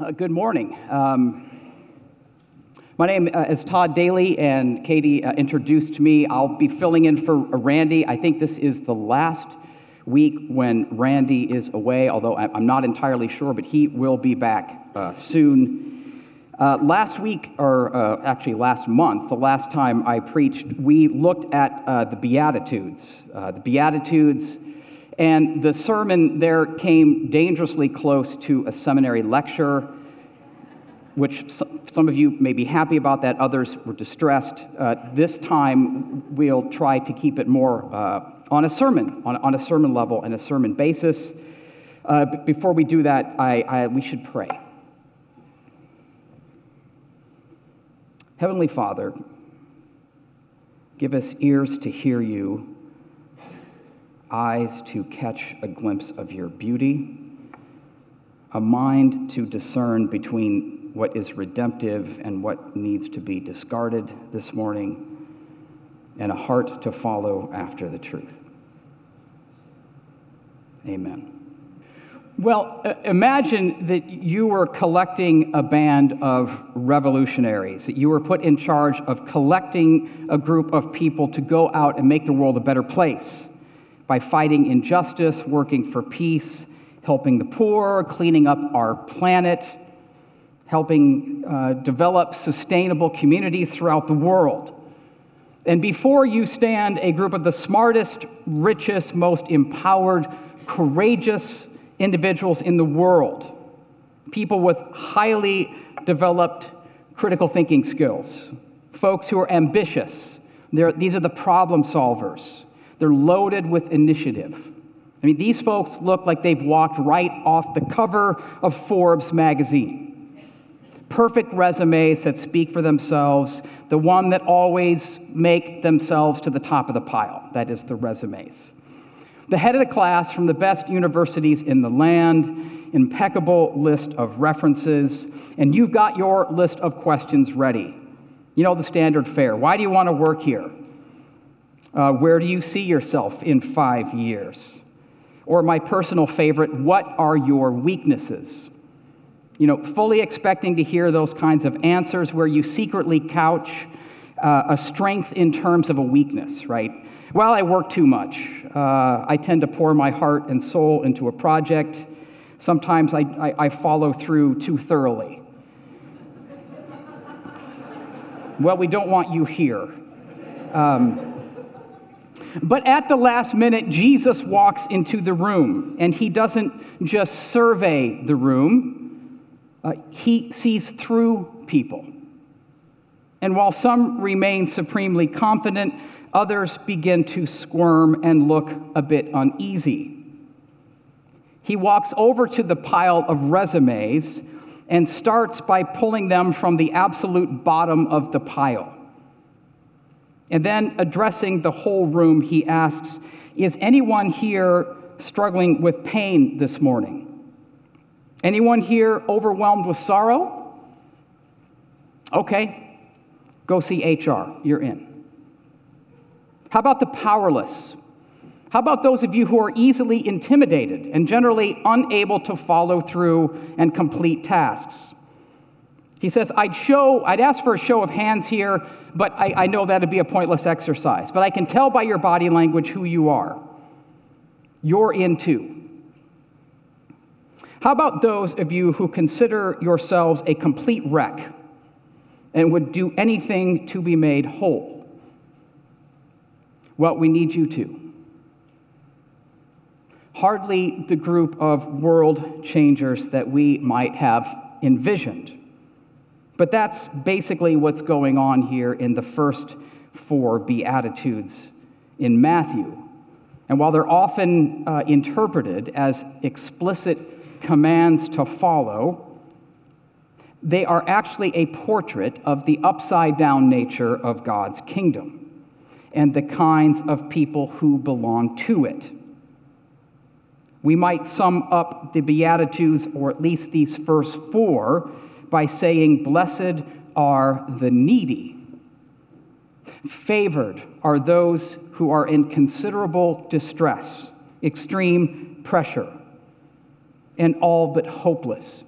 Uh, good morning. Um, my name uh, is Todd Daly, and Katie uh, introduced me. I'll be filling in for Randy. I think this is the last week when Randy is away, although I'm not entirely sure, but he will be back uh, soon. Uh, last week, or uh, actually last month, the last time I preached, we looked at the Beatitudes. the Beatitudes and the sermon there came dangerously close to a seminary lecture, which some of you may be happy about that, others were distressed. Uh, this time, we'll try to keep it more uh, on a sermon, on, on, a sermon level and a sermon basis. Uh, before we do that, I, I, we should pray. Heavenly Father, give us ears to hear you eyes to catch a glimpse of your beauty, a mind to discern between what is redemptive and what needs to be discarded this morning, and a heart to follow after the truth. Amen. Well, imagine that you were collecting a band of revolutionaries, that you were put in charge of collecting a group of people to go out and make the world a better place by fighting injustice, working for peace, helping the poor, cleaning up our planet, helping uh, develop sustainable communities throughout the world. And before you stand a group of the smartest, richest, most empowered, courageous individuals in the world, people with highly developed critical thinking skills, folks who are ambitious. They're, these are the problem solvers. They're loaded with initiative. I mean, these folks look like they've walked right off the cover of Forbes magazine. Perfect resumes that speak for themselves, the one that always make themselves to the top of the pile. That is the resumes. The head of the class from the best universities in the land, impeccable list of references, and you've got your list of questions ready. You know the standard fare. Why do you want to work here? Uh, where do you see yourself in five years? Or my personal favorite, what are your weaknesses? You know, fully expecting to hear those kinds of answers where you secretly couch uh, a strength in terms of a weakness, right? Well, I work too much. Uh, I tend to pour my heart and soul into a project. Sometimes I, I, I follow through too thoroughly. well, we don't want you here. Um, but at the last minute, Jesus walks into the room, and he doesn't just survey the room, uh, he sees through people. And while some remain supremely confident, others begin to squirm and look a bit uneasy. He walks over to the pile of resumes and starts by pulling them from the absolute bottom of the pile. And then, addressing the whole room, he asks, Is anyone here struggling with pain this morning? Anyone here overwhelmed with sorrow? Okay, go see HR. You're in. How about the powerless? How about those of you who are easily intimidated and generally unable to follow through and complete tasks? He says, I'd show, I'd ask for a show of hands here, but I, I know that'd be a pointless exercise. But I can tell by your body language who you are. You're in too. How about those of you who consider yourselves a complete wreck and would do anything to be made whole? Well, we need you too. Hardly the group of world changers that we might have envisioned. But that's basically what's going on here in the first four Beatitudes in Matthew. And while they're often uh, interpreted as explicit commands to follow, they are actually a portrait of the upside down nature of God's kingdom and the kinds of people who belong to it. We might sum up the Beatitudes, or at least these first four, by saying, Blessed are the needy. Favored are those who are in considerable distress, extreme pressure, and all but hopeless.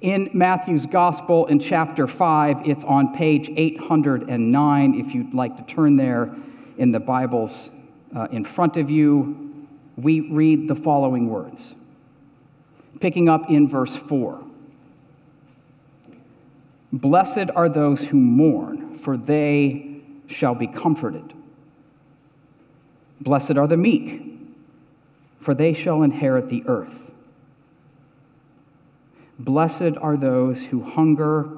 In Matthew's Gospel in chapter 5, it's on page 809. If you'd like to turn there in the Bibles uh, in front of you, we read the following words, picking up in verse 4. Blessed are those who mourn, for they shall be comforted. Blessed are the meek, for they shall inherit the earth. Blessed are those who hunger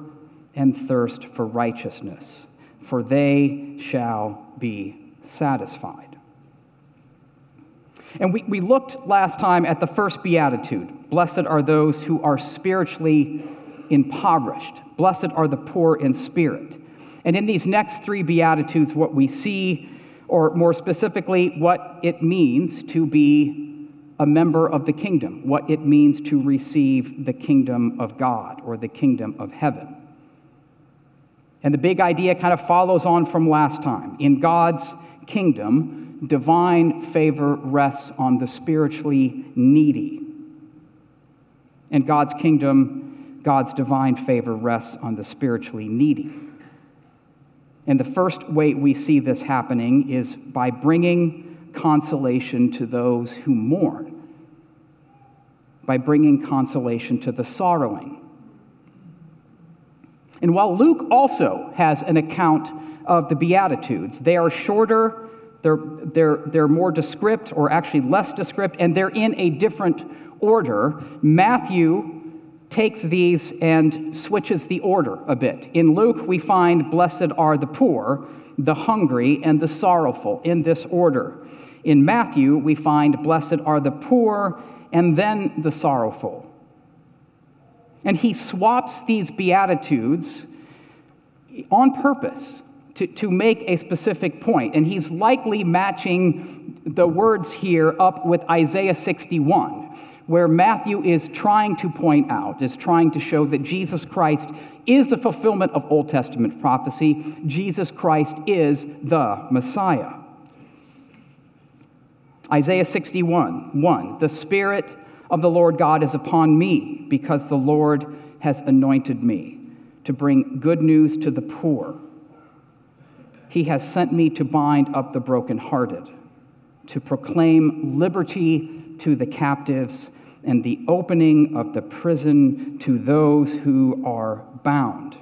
and thirst for righteousness, for they shall be satisfied. And we, we looked last time at the first beatitude Blessed are those who are spiritually impoverished. Blessed are the poor in spirit. And in these next three beatitudes, what we see, or more specifically, what it means to be a member of the kingdom, what it means to receive the kingdom of God or the kingdom of heaven. And the big idea kind of follows on from last time. In God's kingdom, divine favor rests on the spiritually needy. In God's kingdom, God's divine favor rests on the spiritually needy. And the first way we see this happening is by bringing consolation to those who mourn by bringing consolation to the sorrowing. And while Luke also has an account of the Beatitudes, they are shorter, they're, they're, they're more descript, or actually less descript, and they're in a different order. Matthew takes these and switches the order a bit. In Luke, we find, Blessed are the poor, the hungry, and the sorrowful, in this order. In Matthew, we find, Blessed are the poor, and then the sorrowful. And he swaps these Beatitudes on purpose to, to make a specific point. And he's likely matching the words here up with Isaiah 61, where Matthew is trying to point out, is trying to show that Jesus Christ is the fulfillment of Old Testament prophecy. Jesus Christ is the Messiah. Isaiah 61, 1. The Spirit of the Lord God is upon me because the Lord has anointed me to bring good news to the poor. He has sent me to bind up the brokenhearted, to proclaim liberty to the captives and the opening of the prison to those who are bound.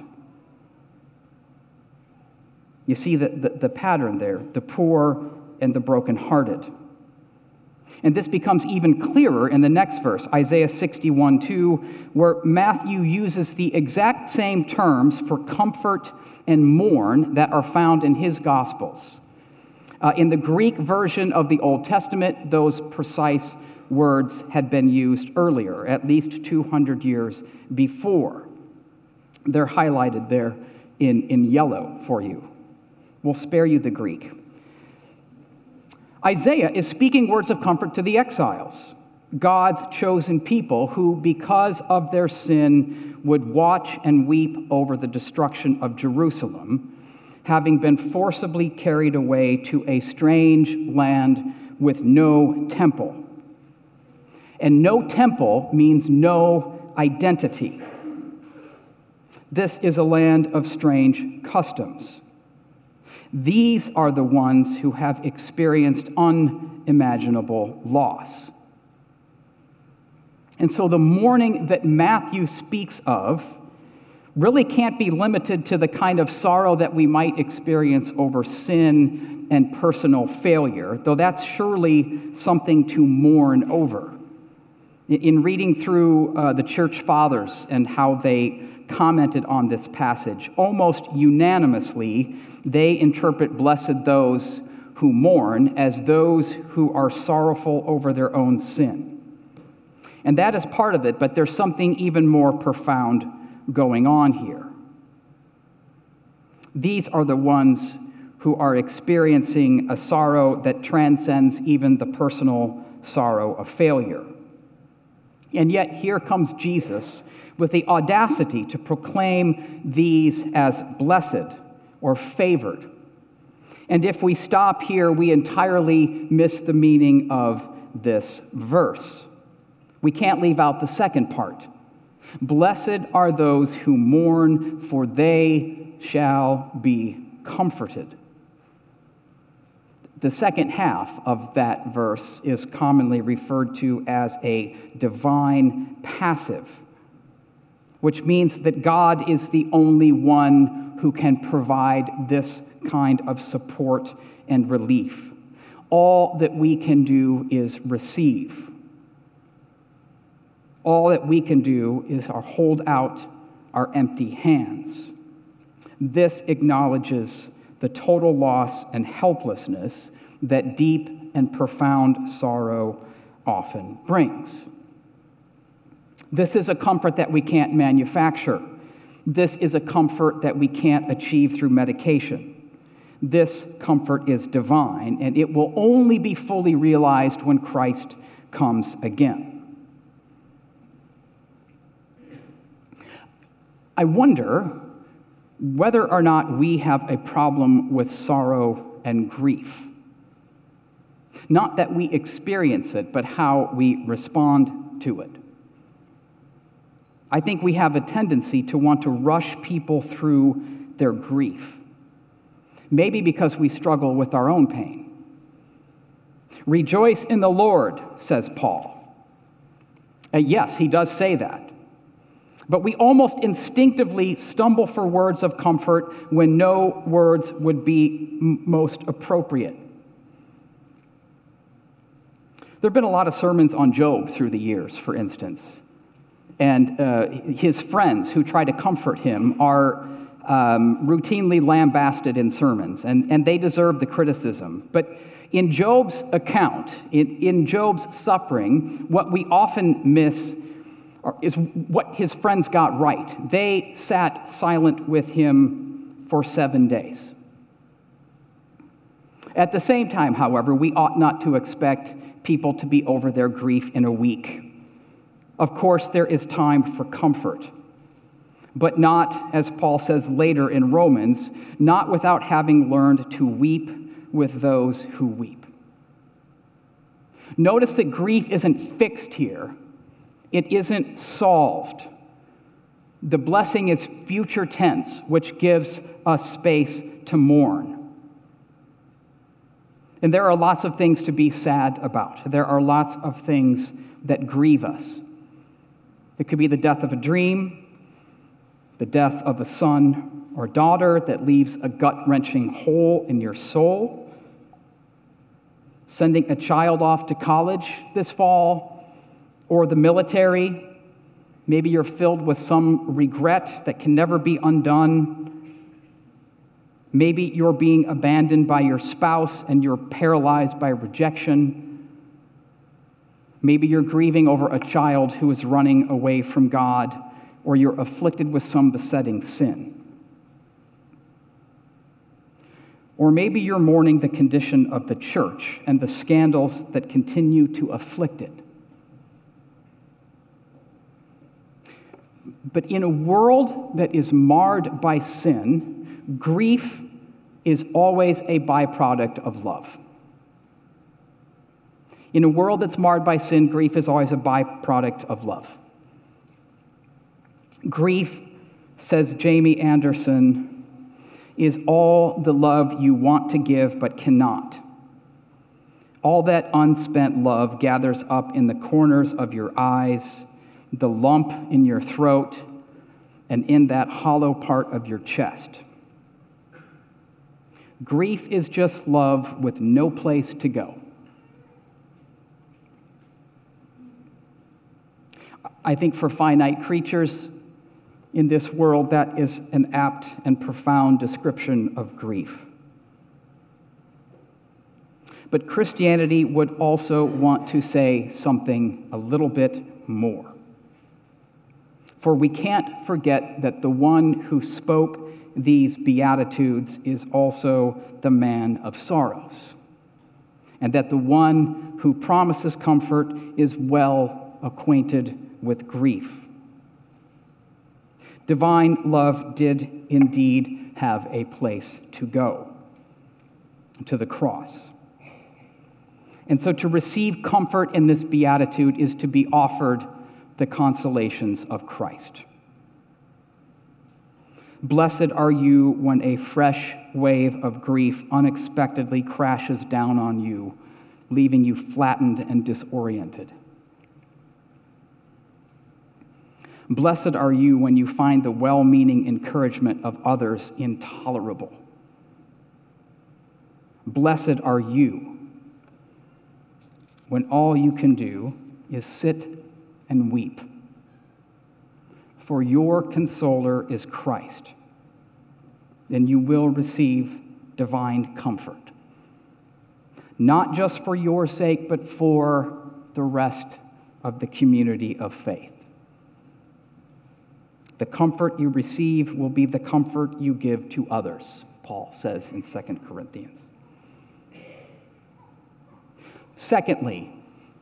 You see the, the, the pattern there the poor and the brokenhearted. And this becomes even clearer in the next verse, Isaiah 61 2, where Matthew uses the exact same terms for comfort and mourn that are found in his Gospels. Uh, in the Greek version of the Old Testament, those precise words had been used earlier, at least 200 years before. They're highlighted there in, in yellow for you. We'll spare you the Greek. Isaiah is speaking words of comfort to the exiles, God's chosen people who, because of their sin, would watch and weep over the destruction of Jerusalem, having been forcibly carried away to a strange land with no temple. And no temple means no identity. This is a land of strange customs. These are the ones who have experienced unimaginable loss. And so the mourning that Matthew speaks of really can't be limited to the kind of sorrow that we might experience over sin and personal failure, though that's surely something to mourn over. In reading through uh, the church fathers and how they commented on this passage, almost unanimously, they interpret blessed those who mourn as those who are sorrowful over their own sin. And that is part of it, but there's something even more profound going on here. These are the ones who are experiencing a sorrow that transcends even the personal sorrow of failure. And yet, here comes Jesus with the audacity to proclaim these as blessed or favored. And if we stop here, we entirely miss the meaning of this verse. We can't leave out the second part. Blessed are those who mourn, for they shall be comforted. The second half of that verse is commonly referred to as a divine passive, which means that God is the only one who can provide this kind of support and relief. All that we can do is receive. All that we can do is hold out our empty hands. This acknowledges the total loss and helplessness that deep and profound sorrow often brings. This is a comfort that we can't manufacture. This is a comfort that we can't achieve through medication. This comfort is divine, and it will only be fully realized when Christ comes again. I wonder whether or not we have a problem with sorrow and grief. Not that we experience it, but how we respond to it. I think we have a tendency to want to rush people through their grief, maybe because we struggle with our own pain. Rejoice in the Lord, says Paul. And yes, he does say that. But we almost instinctively stumble for words of comfort when no words would be m- most appropriate. There have been a lot of sermons on Job through the years, for instance. And uh, his friends who try to comfort him are um, routinely lambasted in sermons, and, and they deserve the criticism. But in Job's account, in, in Job's suffering, what we often miss is what his friends got right. They sat silent with him for seven days. At the same time, however, we ought not to expect people to be over their grief in a week. Of course, there is time for comfort, but not, as Paul says later in Romans, not without having learned to weep with those who weep. Notice that grief isn't fixed here it isn't solved. The blessing is future tense, which gives us space to mourn. And there are lots of things to be sad about. There are lots of things that grieve us. It could be the death of a dream, the death of a son or daughter that leaves a gut wrenching hole in your soul, sending a child off to college this fall or the military. Maybe you're filled with some regret that can never be undone. Maybe you're being abandoned by your spouse and you're paralyzed by rejection. Maybe you're grieving over a child who is running away from God, or you're afflicted with some besetting sin. Or maybe you're mourning the condition of the church and the scandals that continue to afflict it. But in a world that is marred by sin, grief is always a byproduct of love. In a world that's marred by sin, grief is always a byproduct of love. Grief, says Jamie Anderson, is all the love you want to give but cannot. All that unspent love gathers up in the corners of your eyes the lump in your throat, and in that hollow part of your chest. Grief is just love with no place to go. I think for finite creatures in this world, that is an apt and profound description of grief. But Christianity would also want to say something a little bit more. For we can't forget that the one who spoke these Beatitudes is also the man of sorrows, and that the one who promises comfort is well acquainted with grief. Divine love did indeed have a place to go to the cross. And so to receive comfort in this beatitude is to be offered the consolations of Christ. Blessed are you when a fresh wave of grief unexpectedly crashes down on you, leaving you flattened and disoriented. Blessed are you when you find the well meaning encouragement of others intolerable. Blessed are you when all you can do is sit and weep. For your consoler is Christ, then you will receive divine comfort. Not just for your sake, but for the rest of the community of faith. The comfort you receive will be the comfort you give to others, Paul says in 2 Corinthians. Secondly,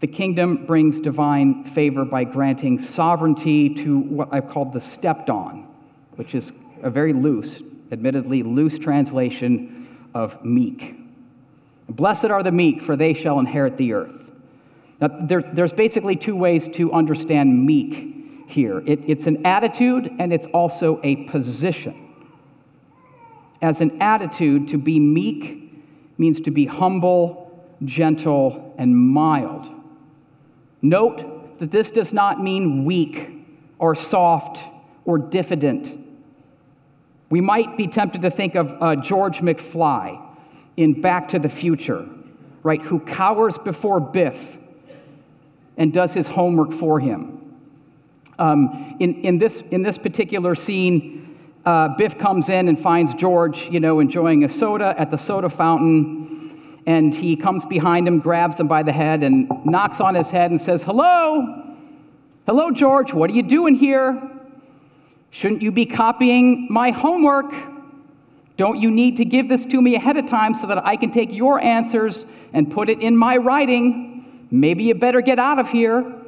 the kingdom brings divine favor by granting sovereignty to what I've called the stepped on, which is a very loose, admittedly loose translation of meek. Blessed are the meek, for they shall inherit the earth. Now, there, there's basically two ways to understand meek here it, it's an attitude and it's also a position. As an attitude, to be meek means to be humble, gentle, and mild. Note that this does not mean weak or soft or diffident. We might be tempted to think of uh, George McFly in Back to the Future, right, who cowers before Biff and does his homework for him. Um, in, in, this, in this particular scene, uh, Biff comes in and finds George, you know, enjoying a soda at the soda fountain and he comes behind him, grabs him by the head, and knocks on his head and says, Hello? Hello, George, what are you doing here? Shouldn't you be copying my homework? Don't you need to give this to me ahead of time so that I can take your answers and put it in my writing? Maybe you better get out of here.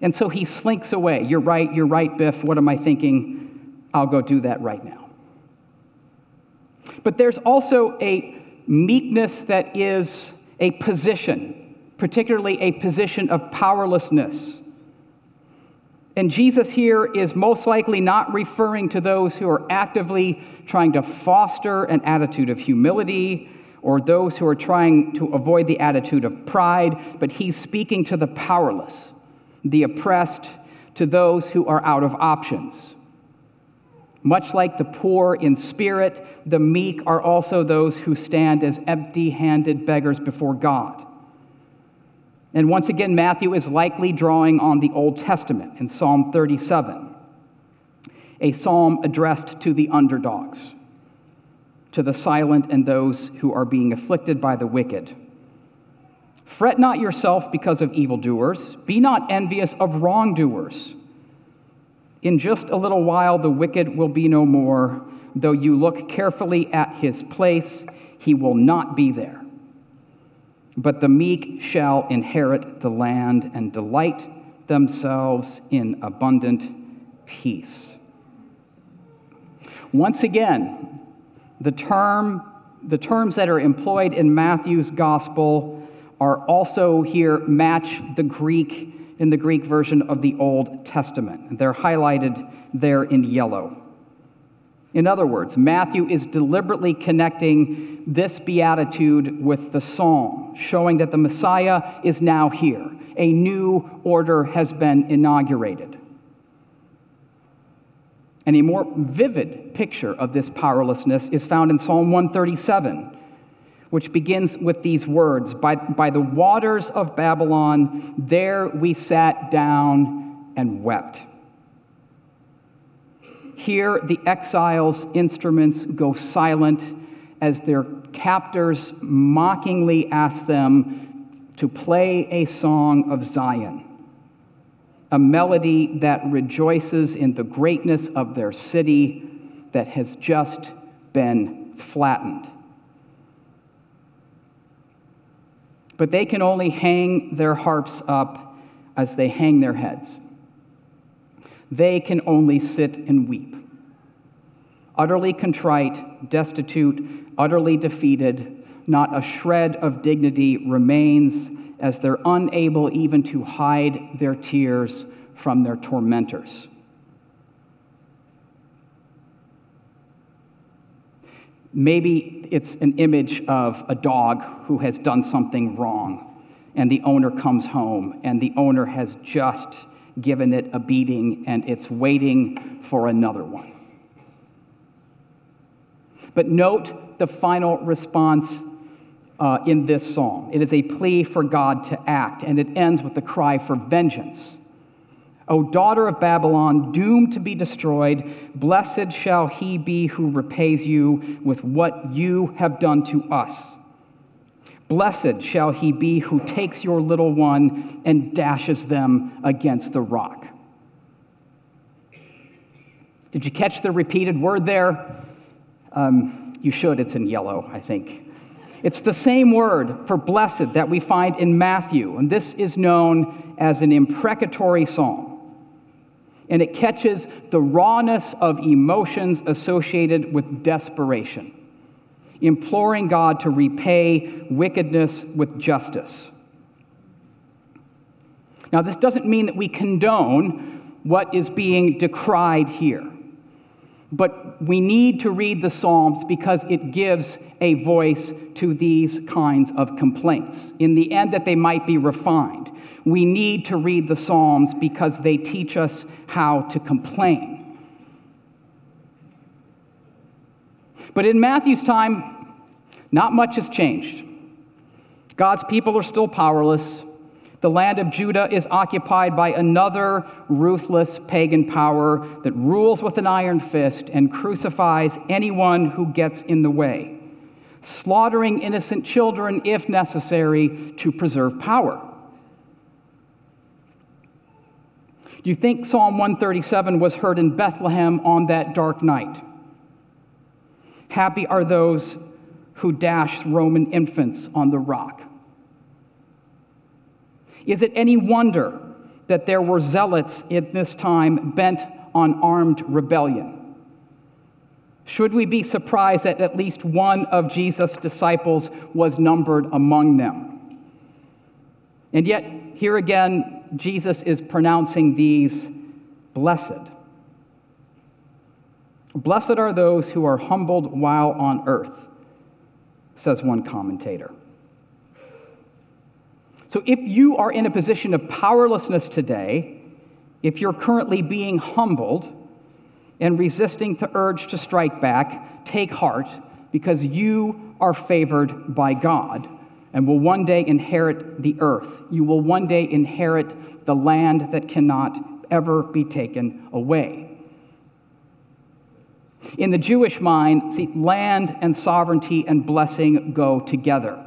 And so he slinks away. You're right, you're right, Biff. What am I thinking? I'll go do that right now. But there's also a meekness that is a position, particularly a position of powerlessness. And Jesus here is most likely not referring to those who are actively trying to foster an attitude of humility or those who are trying to avoid the attitude of pride, but he's speaking to the powerless, the oppressed, to those who are out of options. Much like the poor in spirit, the meek are also those who stand as empty handed beggars before God. And once again, Matthew is likely drawing on the Old Testament in Psalm 37, a psalm addressed to the underdogs, to the silent and those who are being afflicted by the wicked. Fret not yourself because of evildoers, be not envious of wrongdoers. In just a little while, the wicked will be no more. Though you look carefully at his place, he will not be there. But the meek shall inherit the land and delight themselves in abundant peace. Once again, the, term, the terms that are employed in Matthew's gospel are also here match the Greek in the Greek version of the Old Testament. They're highlighted there in yellow. In other words, Matthew is deliberately connecting this beatitude with the psalm, showing that the Messiah is now here. A new order has been inaugurated. And a more vivid picture of this powerlessness is found in Psalm 137 which begins with these words by, by the waters of Babylon, there we sat down and wept. Here, the exiles' instruments go silent as their captors mockingly ask them to play a song of Zion, a melody that rejoices in the greatness of their city that has just been flattened. But they can only hang their harps up as they hang their heads. They can only sit and weep. Utterly contrite, destitute, utterly defeated, not a shred of dignity remains as they're unable even to hide their tears from their tormentors. Maybe it's an image of a dog who has done something wrong, and the owner comes home, and the owner has just given it a beating, and it's waiting for another one. But note the final response uh, in this psalm. It is a plea for God to act, and it ends with the cry for vengeance. O daughter of Babylon, doomed to be destroyed, blessed shall he be who repays you with what you have done to us. Blessed shall he be who takes your little one and dashes them against the rock. Did you catch the repeated word there? Um, you should, it's in yellow, I think. It's the same word for blessed that we find in Matthew, and this is known as an imprecatory psalm. And it catches the rawness of emotions associated with desperation, imploring God to repay wickedness with justice. Now, this doesn't mean that we condone what is being decried here. But we need to read the Psalms because it gives a voice to these kinds of complaints. In the end, that they might be refined. We need to read the Psalms because they teach us how to complain. But in Matthew's time, not much has changed. God's people are still powerless. The land of Judah is occupied by another ruthless pagan power that rules with an iron fist and crucifies anyone who gets in the way, slaughtering innocent children if necessary to preserve power. Do you think Psalm 137 was heard in Bethlehem on that dark night? Happy are those who dash Roman infants on the rock. Is it any wonder that there were zealots in this time bent on armed rebellion? Should we be surprised that at least one of Jesus' disciples was numbered among them? And yet, here again, Jesus is pronouncing these blessed. Blessed are those who are humbled while on earth, says one commentator. So if you are in a position of powerlessness today, if you're currently being humbled and resisting the urge to strike back, take heart because you are favored by God and will one day inherit the earth. You will one day inherit the land that cannot ever be taken away. In the Jewish mind, see, land and sovereignty and blessing go together.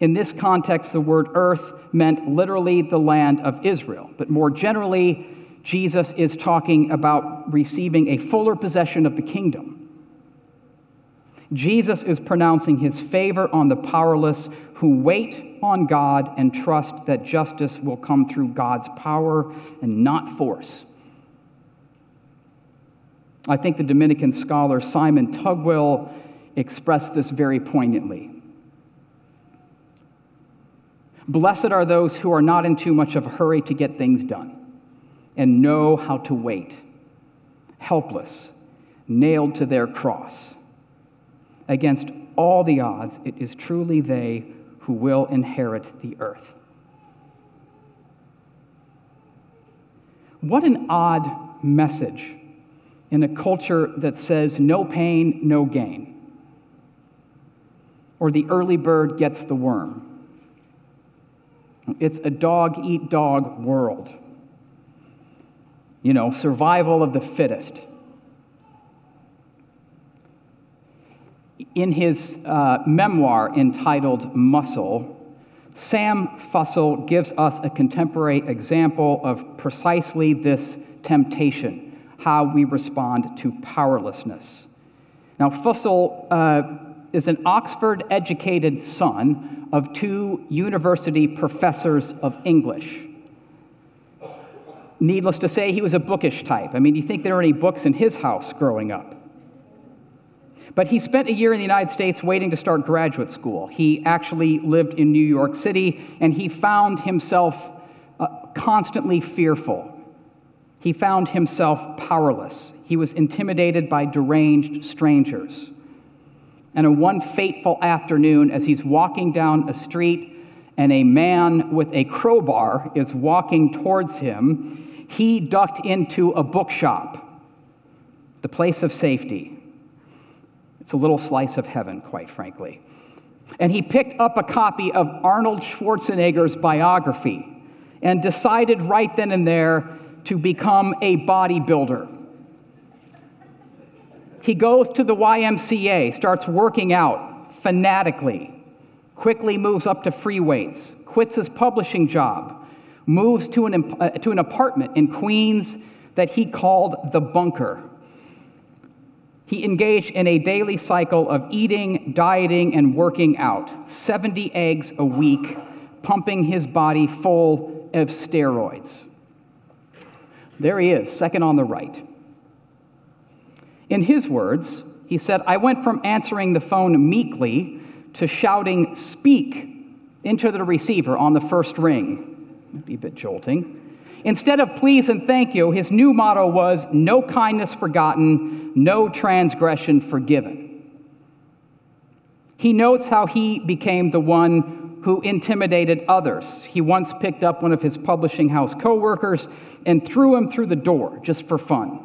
In this context, the word earth meant literally the land of Israel. But more generally, Jesus is talking about receiving a fuller possession of the kingdom. Jesus is pronouncing his favor on the powerless who wait on God and trust that justice will come through God's power and not force. I think the Dominican scholar Simon Tugwell expressed this very poignantly. Blessed are those who are not in too much of a hurry to get things done and know how to wait, helpless, nailed to their cross. Against all the odds, it is truly they who will inherit the earth. What an odd message in a culture that says no pain, no gain, or the early bird gets the worm. It's a dog eat dog world. You know, survival of the fittest. In his uh, memoir entitled Muscle, Sam Fussell gives us a contemporary example of precisely this temptation, how we respond to powerlessness. Now, Fussell uh, is an Oxford educated son of two university professors of English. Needless to say, he was a bookish type. I mean, do you think there were any books in his house growing up? But he spent a year in the United States waiting to start graduate school. He actually lived in New York City, and he found himself uh, constantly fearful. He found himself powerless. He was intimidated by deranged strangers. And on one fateful afternoon, as he's walking down a street and a man with a crowbar is walking towards him, he ducked into a bookshop, the place of safety. It's a little slice of heaven, quite frankly. And he picked up a copy of Arnold Schwarzenegger's biography and decided right then and there to become a bodybuilder. He goes to the YMCA, starts working out fanatically quickly moves up to free weights, quits his publishing job, moves to an, uh, to an apartment in Queens that he called the bunker. He engaged in a daily cycle of eating, dieting, and working out, 70 eggs a week, pumping his body full of steroids. There he is, second on the right. In his words, he said, I went from answering the phone meekly to shouting, Speak, into the receiver on the first ring. That'd be a bit jolting. Instead of please and thank you, his new motto was no kindness forgotten, no transgression forgiven. He notes how he became the one who intimidated others. He once picked up one of his publishing house coworkers and threw him through the door just for fun.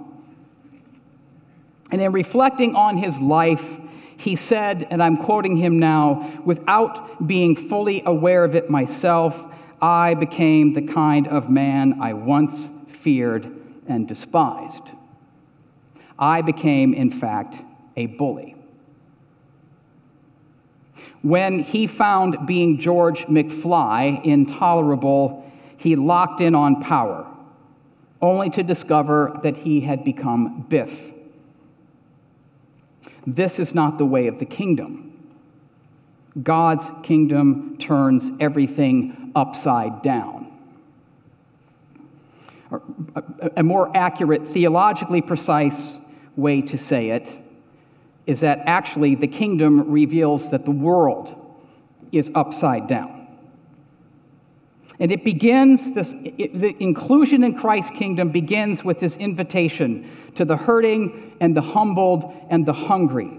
And in reflecting on his life, he said, and I'm quoting him now, without being fully aware of it myself, I became the kind of man I once feared and despised. I became, in fact, a bully. When he found being George McFly intolerable, he locked in on power, only to discover that he had become Biff this is not the way of the kingdom. God's kingdom turns everything upside down. A more accurate, theologically precise way to say it is that actually the kingdom reveals that the world is upside down. And it begins, this, it, the inclusion in Christ's kingdom begins with this invitation to the hurting and the humbled and the hungry.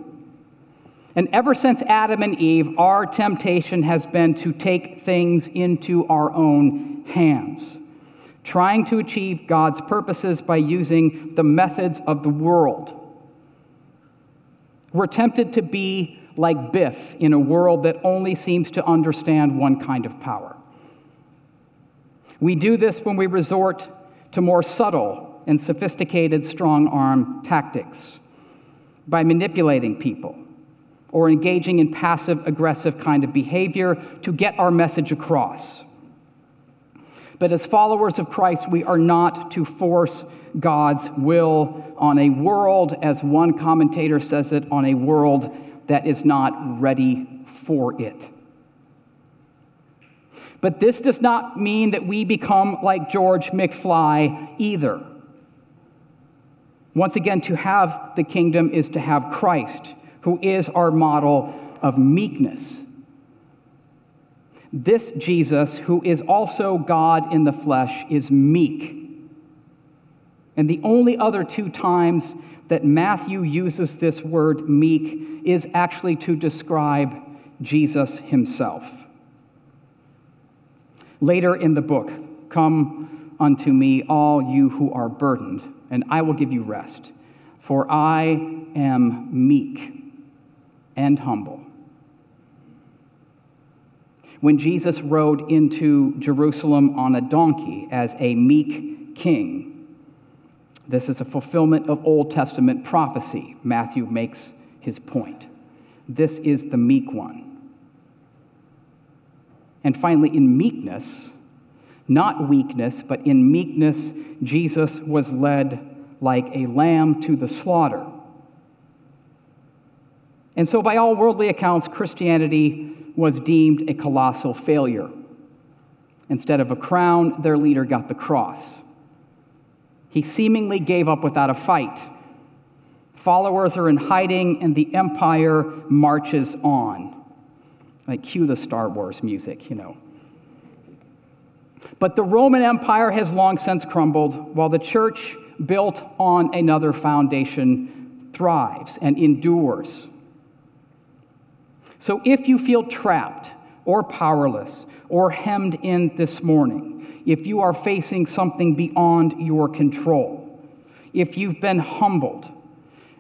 And ever since Adam and Eve, our temptation has been to take things into our own hands, trying to achieve God's purposes by using the methods of the world. We're tempted to be like Biff in a world that only seems to understand one kind of power. We do this when we resort to more subtle and sophisticated strong arm tactics by manipulating people or engaging in passive aggressive kind of behavior to get our message across. But as followers of Christ, we are not to force God's will on a world, as one commentator says it, on a world that is not ready for it. But this does not mean that we become like George McFly either. Once again, to have the kingdom is to have Christ, who is our model of meekness. This Jesus, who is also God in the flesh, is meek. And the only other two times that Matthew uses this word meek is actually to describe Jesus himself. Later in the book, come unto me, all you who are burdened, and I will give you rest. For I am meek and humble. When Jesus rode into Jerusalem on a donkey as a meek king, this is a fulfillment of Old Testament prophecy. Matthew makes his point. This is the meek one. And finally, in meekness, not weakness, but in meekness, Jesus was led like a lamb to the slaughter. And so, by all worldly accounts, Christianity was deemed a colossal failure. Instead of a crown, their leader got the cross. He seemingly gave up without a fight. Followers are in hiding, and the empire marches on. Like, cue the Star Wars music, you know. But the Roman Empire has long since crumbled, while the church, built on another foundation, thrives and endures. So if you feel trapped or powerless or hemmed in this morning, if you are facing something beyond your control, if you've been humbled,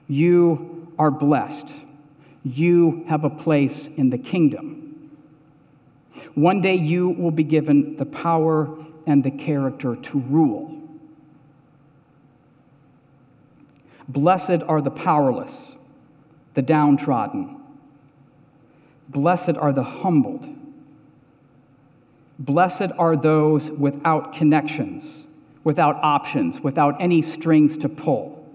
you are blessed. You have a place in the kingdom. One day you will be given the power and the character to rule. Blessed are the powerless, the downtrodden. Blessed are the humbled. Blessed are those without connections, without options, without any strings to pull.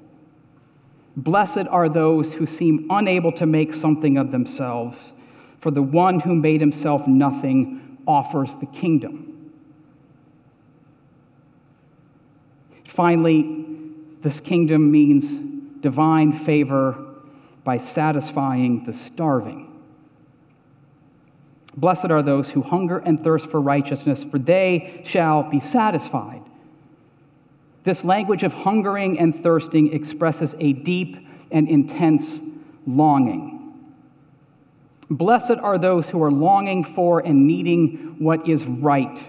Blessed are those who seem unable to make something of themselves, for the one who made himself nothing offers the kingdom. Finally, this kingdom means divine favor by satisfying the starving. Blessed are those who hunger and thirst for righteousness, for they shall be satisfied. This language of hungering and thirsting expresses a deep and intense longing. Blessed are those who are longing for and needing what is right.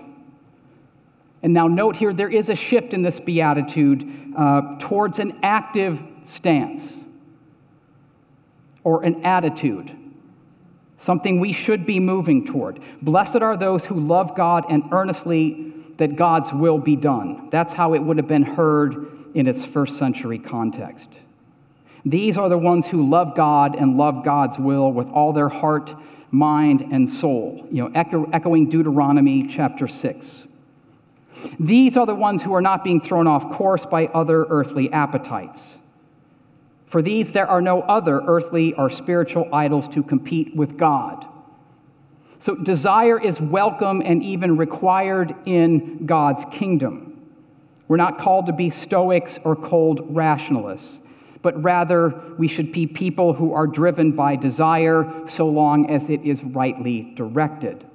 And now, note here, there is a shift in this beatitude uh, towards an active stance or an attitude something we should be moving toward. Blessed are those who love God and earnestly that God's will be done. That's how it would have been heard in its first century context. These are the ones who love God and love God's will with all their heart, mind, and soul. You know, echo, echoing Deuteronomy chapter 6. These are the ones who are not being thrown off course by other earthly appetites. For these, there are no other earthly or spiritual idols to compete with God. So, desire is welcome and even required in God's kingdom. We're not called to be stoics or cold rationalists, but rather we should be people who are driven by desire so long as it is rightly directed.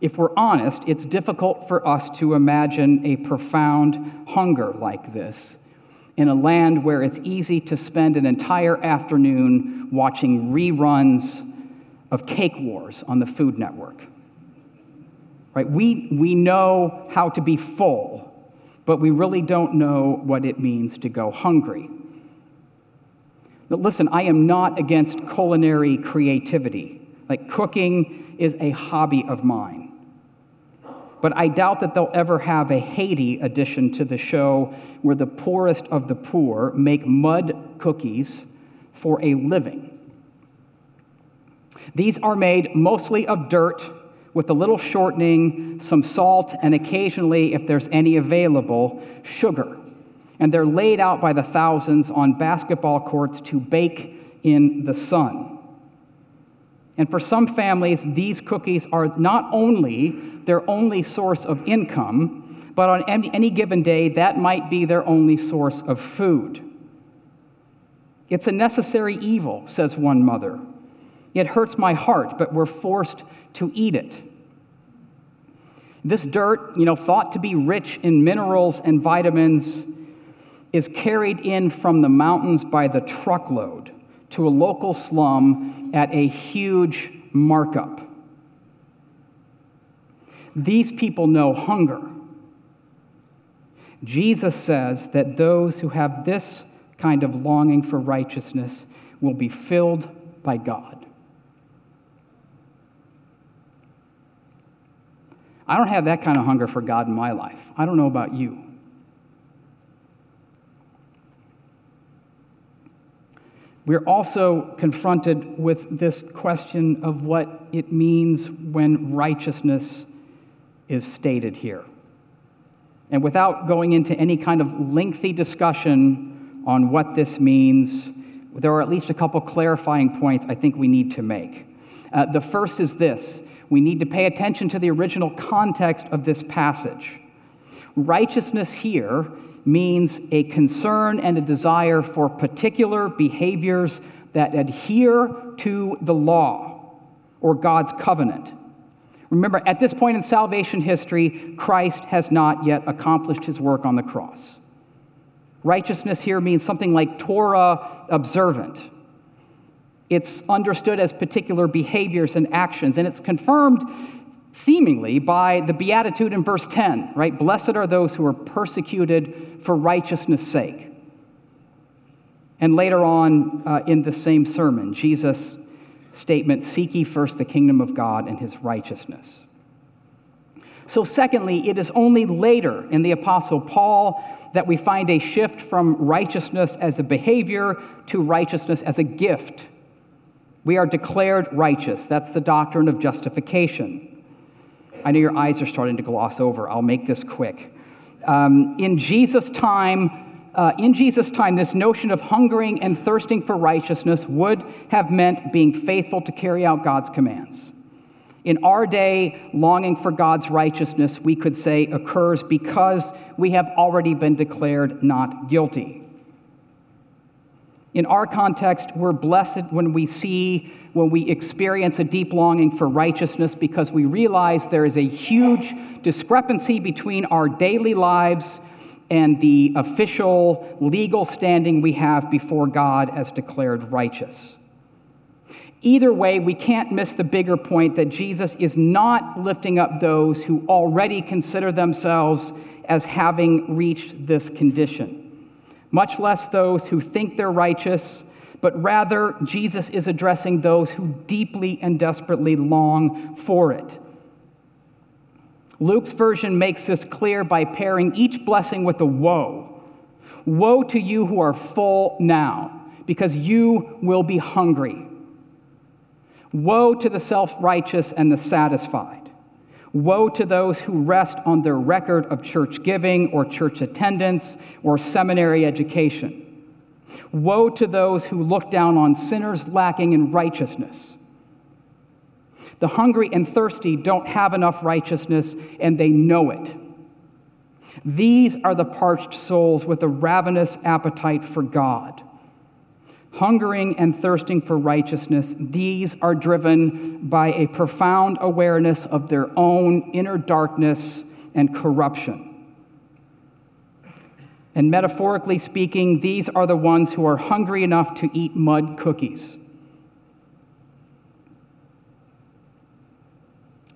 If we're honest, it's difficult for us to imagine a profound hunger like this in a land where it's easy to spend an entire afternoon watching reruns of Cake Wars on the Food Network. Right? We, we know how to be full, but we really don't know what it means to go hungry. But listen, I am not against culinary creativity. Like cooking is a hobby of mine but I doubt that they'll ever have a Haiti edition to the show where the poorest of the poor make mud cookies for a living. These are made mostly of dirt with a little shortening, some salt, and occasionally, if there's any available, sugar. And they're laid out by the thousands on basketball courts to bake in the sun. And for some families, these cookies are not only their only source of income, but on any given day, that might be their only source of food. It's a necessary evil, says one mother. It hurts my heart, but we're forced to eat it. This dirt, you know, thought to be rich in minerals and vitamins, is carried in from the mountains by the truckload to a local slum at a huge markup. These people know hunger. Jesus says that those who have this kind of longing for righteousness will be filled by God. I don't have that kind of hunger for God in my life. I don't know about you. We're also confronted with this question of what it means when righteousness is stated here. And without going into any kind of lengthy discussion on what this means, there are at least a couple clarifying points I think we need to make. Uh, the first is this we need to pay attention to the original context of this passage. Righteousness here means a concern and a desire for particular behaviors that adhere to the law or God's covenant. Remember, at this point in salvation history, Christ has not yet accomplished his work on the cross. Righteousness here means something like Torah observant. It's understood as particular behaviors and actions, and it's confirmed seemingly by the beatitude in verse 10, right? Blessed are those who are persecuted for righteousness' sake. And later on uh, in the same sermon, Jesus' statement, Seek ye first the kingdom of God and his righteousness. So, secondly, it is only later in the Apostle Paul that we find a shift from righteousness as a behavior to righteousness as a gift. We are declared righteous. That's the doctrine of justification. I know your eyes are starting to gloss over. I'll make this quick. Um, in Jesus' time, uh, in Jesus' time, this notion of hungering and thirsting for righteousness would have meant being faithful to carry out God's commands. In our day, longing for God's righteousness, we could say, occurs because we have already been declared not guilty. In our context, we're blessed when we see, when we experience a deep longing for righteousness because we realize there is a huge discrepancy between our daily lives and the official legal standing we have before God as declared righteous. Either way, we can't miss the bigger point that Jesus is not lifting up those who already consider themselves as having reached this condition, much less those who think they're righteous, but rather Jesus is addressing those who deeply and desperately long for it. Luke's version makes this clear by pairing each blessing with a woe. Woe to you who are full now, because you will be hungry. Woe to the self righteous and the satisfied. Woe to those who rest on their record of church giving or church attendance or seminary education. Woe to those who look down on sinners lacking in righteousness. The hungry and thirsty don't have enough righteousness, and they know it. These are the parched souls with a ravenous appetite for God. Hungering and thirsting for righteousness, these are driven by a profound awareness of their own inner darkness and corruption. And metaphorically speaking, these are the ones who are hungry enough to eat mud cookies.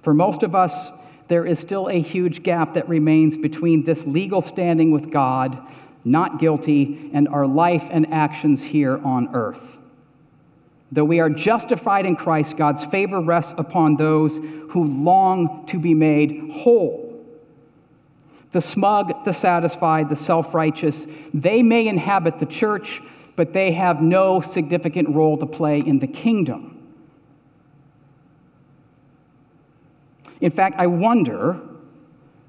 For most of us, there is still a huge gap that remains between this legal standing with God, not guilty, and our life and actions here on earth. Though we are justified in Christ, God's favor rests upon those who long to be made whole. The smug, the satisfied, the self righteous, they may inhabit the church, but they have no significant role to play in the kingdom. In fact, I wonder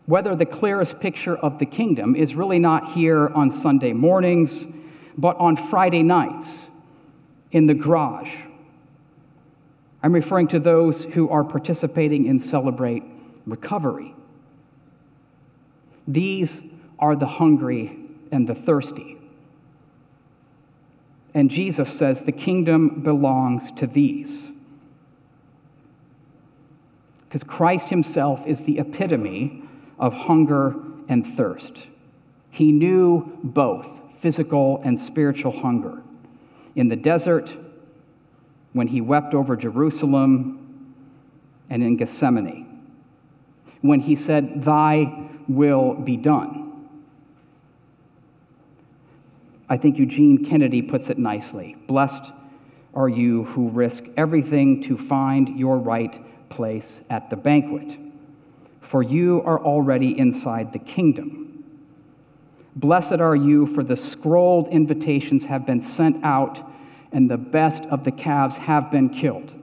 whether the clearest picture of the kingdom is really not here on Sunday mornings, but on Friday nights in the garage. I'm referring to those who are participating in Celebrate Recovery. These are the hungry and the thirsty. And Jesus says the kingdom belongs to these because Christ himself is the epitome of hunger and thirst. He knew both physical and spiritual hunger. In the desert, when he wept over Jerusalem, and in Gethsemane, when he said, Thy will be done. I think Eugene Kennedy puts it nicely Blessed are you who risk everything to find your right place at the banquet, for you are already inside the kingdom. Blessed are you, for the scrolled invitations have been sent out, and the best of the calves have been killed.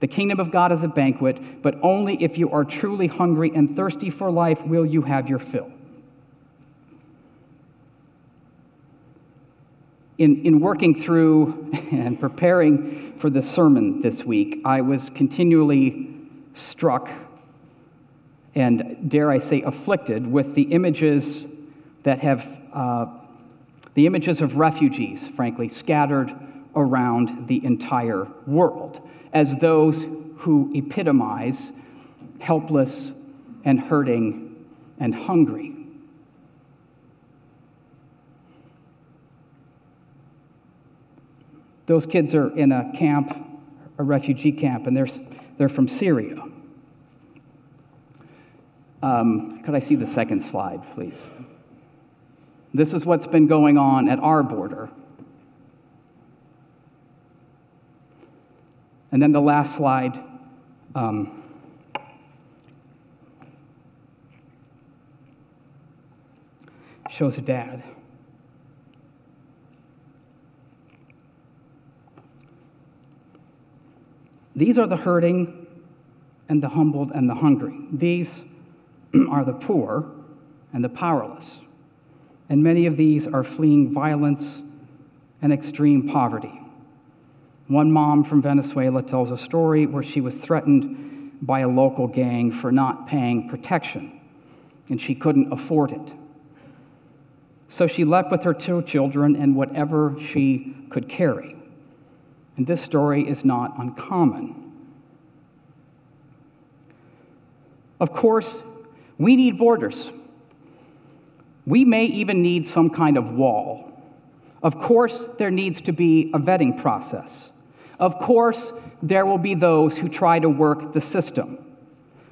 The kingdom of God is a banquet, but only if you are truly hungry and thirsty for life will you have your fill. in, in working through and preparing for the sermon this week, I was continually struck and, dare I say, afflicted with the images that have, uh, the images of refugees, frankly, scattered around the entire world as those who epitomize helpless and hurting and hungry. Those kids are in a camp, a refugee camp, and they're, they're from Syria. Um, could I see the second slide, please? This is what's been going on at our border. And then the last slide. Um, shows a dad. These are the hurting and the humbled and the hungry. These are the poor and the powerless. And many of these are fleeing violence and extreme poverty. One mom from Venezuela tells a story where she was threatened by a local gang for not paying protection, and she couldn't afford it. So she left with her two children and whatever she could carry. And this story is not uncommon. Of course, we need borders. We may even need some kind of wall. Of course, there needs to be a vetting process. Of course, there will be those who try to work the system.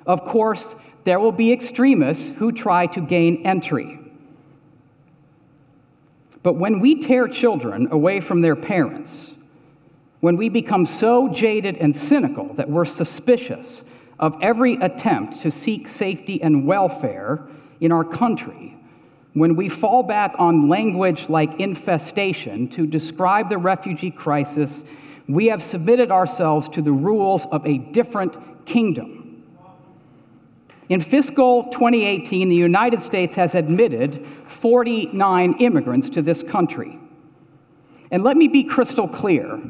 Of course, there will be extremists who try to gain entry. But when we tear children away from their parents, when we become so jaded and cynical that we're suspicious of every attempt to seek safety and welfare in our country, when we fall back on language like infestation to describe the refugee crisis, we have submitted ourselves to the rules of a different kingdom. In fiscal 2018, the United States has admitted 49 immigrants to this country. And let me be crystal clear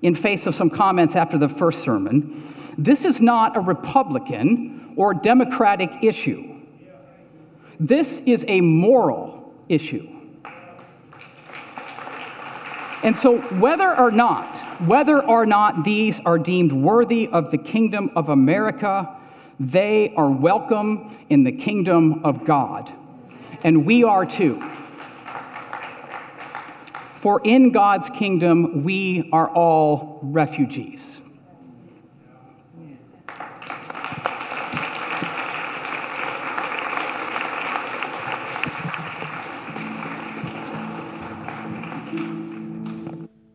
in face of some comments after the first sermon, this is not a Republican or Democratic issue. This is a moral issue. And so, whether or not, whether or not these are deemed worthy of the kingdom of America, they are welcome in the kingdom of God. And we are too. For in God's kingdom, we are all refugees.